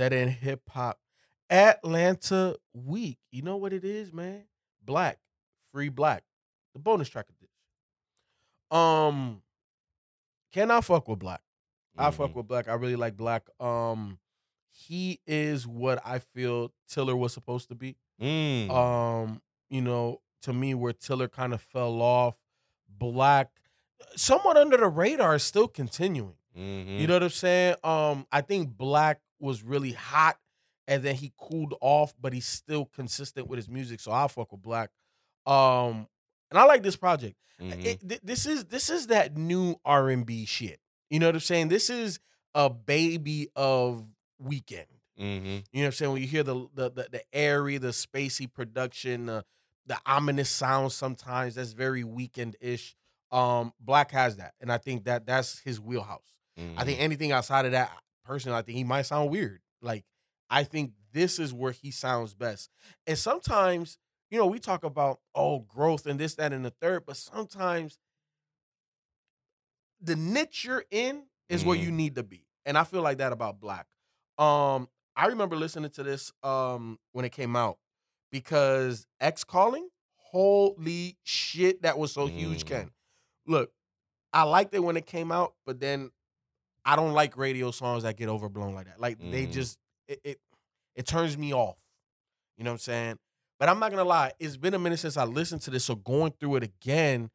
Dead in Hip Hop Atlanta Week. You know what it is, man? 6LACK, free 6LACK, the bonus track edition. Um, can I fuck with 6LACK? I fuck Mhm. with 6LACK. I really like 6LACK. Um, he is what I feel Tiller was supposed to be. Mm. Um, you know, to me, where Tiller kind of fell off, 6LACK, somewhat under the radar, is still continuing. Mhm. You know what I'm saying? Um, I think 6LACK was really hot, and then he cooled off, but he's still consistent with his music. So I fuck with 6LACK. Um, and I like this project. Mhm. It- th- this is this is that new R and B shit. You know what I'm saying? This is a baby of Weeknd. Mhm. You know what I'm saying? When you hear the the the, the airy, the spacey production, the the ominous sound sometimes that's very Weeknd ish. Um, 6LACK has that, and I think that that's his wheelhouse. I think Mhm. anything outside of that, personally, I think he might sound weird. Like I think this is where he sounds best. And sometimes, you know, we talk about oh growth and this, that, and the third, but sometimes the niche you're in is where Mhm. you need to be. And I feel like that about 6LACK. Um, I remember listening to this um when it came out because Ex Calling, holy shit, that was so huge, Mm. Ken. Look, I liked it when it came out, but then I don't like radio songs that get overblown like that. Like they Mhm. just it, it it turns me off. You know what I'm saying? But I'm not gonna lie, it's been a minute since I listened to this, so going through it again,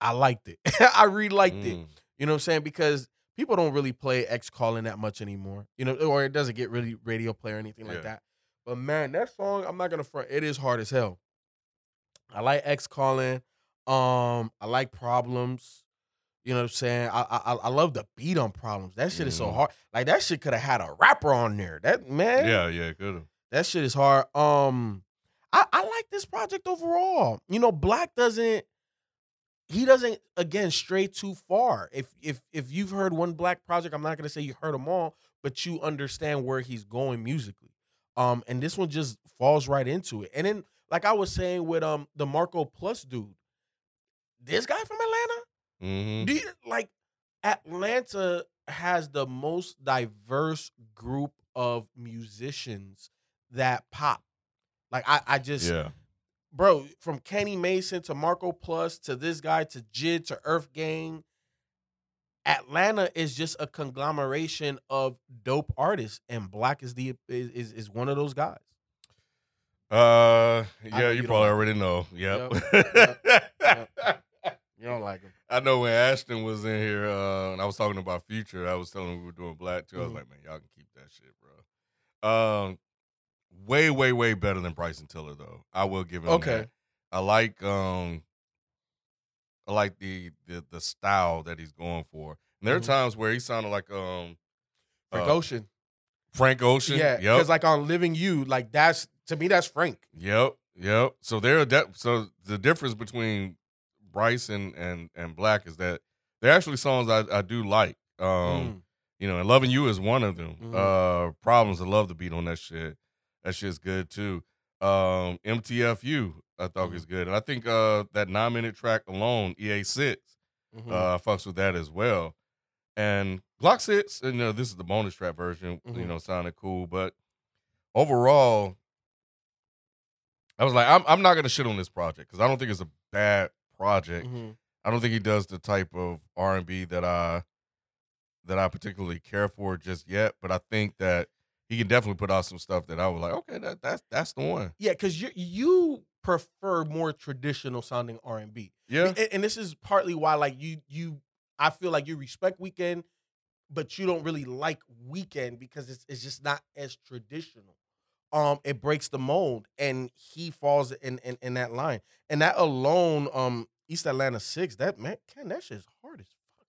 I liked it. I really liked it. Mm. You know what I'm saying? Because people don't really play Ex Calling that much anymore. You know, or it doesn't get really radio play or anything Yeah. like that. But man, that song, I'm not gonna front. It is hard as hell. I like Ex Calling. Um, I like problems. You know what I'm saying? I I I love the beat on problems. That shit is so Mhm. hard. Like that shit could have had a rapper on there. That man, Yeah, yeah, good. have that shit is hard. Um, I, I like this project overall. You know, 6LACK doesn't. He doesn't again stray too far. If if if you've heard one 6LACK project, I'm not gonna say you heard them all, but you understand where he's going musically. Um, and this one just falls right into it. And then, like I was saying with um the Marco Plus dude, this guy from Atlanta, Mm-hmm. do you, like Atlanta has the most diverse group of musicians that pop. Like I, I just, Yeah. bro, from Kenny Mason to Marco Plus to this guy to JID to Earth Gang. Atlanta is just a conglomeration of dope artists, and 6LACK is the is is, is one of those guys. Uh, yeah, you you probably already know. Yep. Yep. You don't like him, I know when Ashton was in here, uh, and I was talking about Future, I was telling him we were doing 6LACK too. I was Mhm. like, man, y'all can keep that shit, bro. Um, way, way, way better than Bryson Tiller, though. I will give him Okay. that. I like, um, I like the the the style that he's going for. And there are Mhm. times where he sounded like um Frank uh, Ocean. Frank Ocean. Yeah, Yep. because like on Living You, like that's to me that's Frank. Yep, yep. So there, are that so the difference between Bryce and and and 6LACK is that they're actually songs I, I do like. Um, Mm. you know, and Loving You is one of them. Mhm. Uh, Problems, I love the beat on that shit. That shit's good too. Um, MTFU, I thought Mhm. was good, and I think uh that nine minute track alone, EA six, Mhm. uh, fucks with that as well. And Glock six, and you know, this is the bonus track version. You Mhm. know, sounded cool, but overall, I was like, I'm I'm not gonna shit on this project because I don't think it's a bad project. Mhm. I don't think he does the type of R and B that I that I particularly care for just yet. But I think that he can definitely put out some stuff that I was like, okay, that that's that's the one. Yeah, because you you prefer more traditional sounding R and B. Yeah, and, and this is partly why like you you I feel like you respect Weeknd, but you don't really like Weeknd because it's it's just not as traditional. Um, it breaks the mold, and he falls in in, in that line, and that alone, um, East Atlanta six, that man, Ken, that shit's hard as fuck.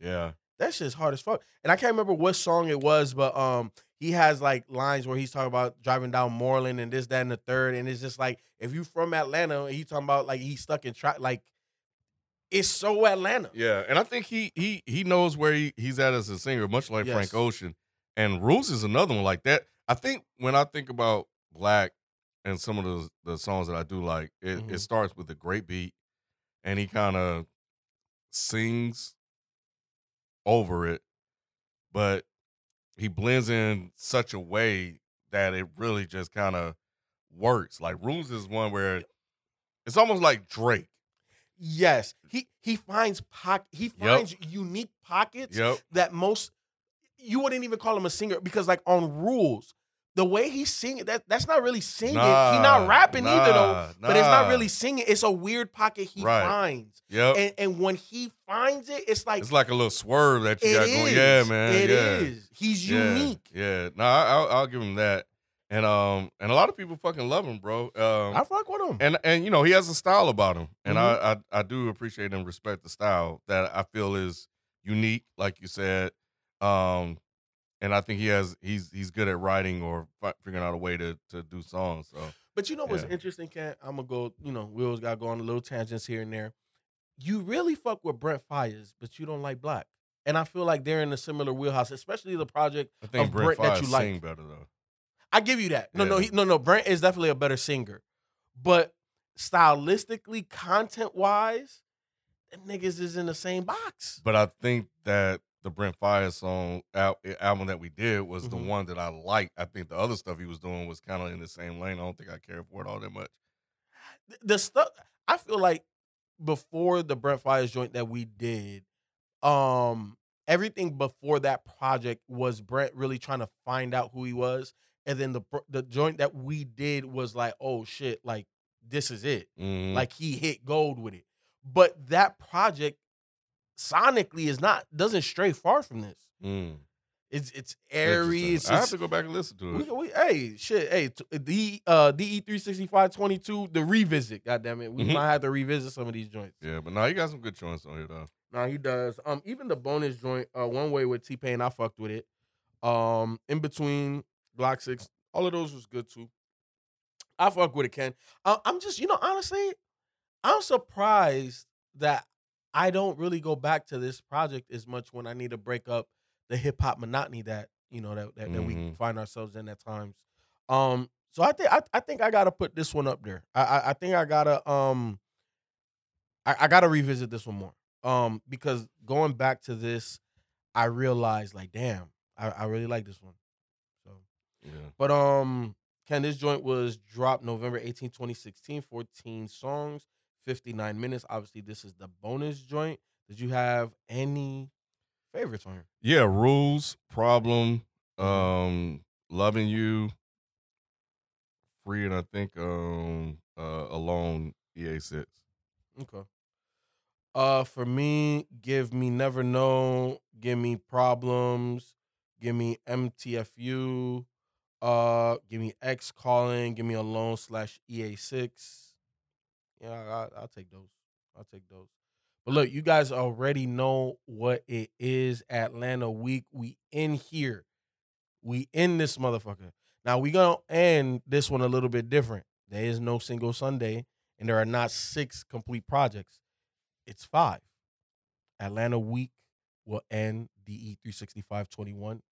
yeah, That shit's hard as fuck. And I can't remember what song it was, but um, he has like lines where he's talking about driving down Moreland and this, that, and the third. And it's just like if you from Atlanta, and he talking about like he's stuck in tra- like it's so Atlanta. yeah. And I think he he he knows where he, he's at as a singer, much like Yes. Frank Ocean. And Rules is another one like that. I think when I think about 6LACK and some of the the songs that I do like, it, Mhm. it starts with a great beat, and he kind of sings over it, but he blends in such a way that it really just kind of works. Like Rules is one where it's almost like Drake. Yes, he he finds pocket. He finds unique pockets Yep. that most you wouldn't even call him a singer because like on rules, the way he's singing that that's not really singing. he's not rapping either though. nah, But it's not really singing. It's a weird pocket he Right. finds, Yep. and and when he finds it, it's like it's like a little swerve that you got going. Yeah, man. It yeah. is. He's Yeah, unique. Yeah. No, I, I'll, I'll give him that. And um, and a lot of people fucking love him, bro. Um, I fuck with him. and and you know he has a style about him, and Mhm. I, I I do appreciate and respect the style that I feel is unique, like you said. Um, and I think he has he's he's good at writing or fi- figuring out a way to to do songs. So But you know what's Yeah. interesting, Ken? I'm gonna go. You know, we always gotta go on a little tangents here and there. You really fuck with Brent Faiyaz, but you don't like 6LACK, and I feel like they're in a similar wheelhouse, especially the project. I think Of Brent Brent that you like. sing better though. I give you that. No, no, he, no, no. Brent is definitely a better singer, but stylistically, content wise, niggas is in the same box. But I think that the Brent Faiyaz song al- album that we did was the Mhm. one that I liked. I think the other stuff he was doing was kind of in the same lane. I don't think I cared for it all that much. the stuff I feel like before the Brent Faiyaz joint that we did, um, everything before that project was Brent really trying to find out who he was, and then the the joint that we did was like, oh shit, like this is it, Mhm. like he hit gold with it. But that project sonically is not doesn't stray far from this. Mm. It's it's airy. It's, I have to go back and listen to it. we, hey, shit, hey, t- the uh DE three sixty five twenty two, the revisit. God damn it, we Mhm. might have to revisit some of these joints. Yeah, but no, he got some good joints on here though. No, he does. Um, even the bonus joint, uh, one way with T Pain, I fucked with it. Um, in between Block Six, all of those was good too. I fuck with it, Ken. I, I'm just, you know, honestly, I'm surprised that I don't really go back to this project as much when I need to break up the hip hop monotony that you know that that, that we Mhm. find ourselves in at times. Um, so I think I, I think I gotta put this one up there. I I, I think I gotta um I, I gotta revisit this one more. Um, because going back to this, I realized like, damn, I, I really like this one. So Yeah. but um, Ken, this joint was dropped November 18, 2016, 14 songs, 59 minutes. Obviously, this is the bonus joint. Did you have any favorites on here? Yeah, rules, problem, Mhm. um, loving you, free, and I think um uh alone EA six. Okay. Uh, for me, give me never know, give me problems, give me MTFU, uh, give me Ex Calling, give me alone slash EA six. Yeah, I, I'll take those. I'll take those. But look, you guys already know what it is. Atlanta week, we in here, we in this motherfucker. Now we gonna end this one a little bit different. There is no single Sunday, and there are not six complete projects. It's five. Atlanta week will end DE 36521,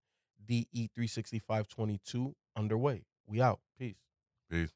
DE 36522 underway. We out. Peace. Peace.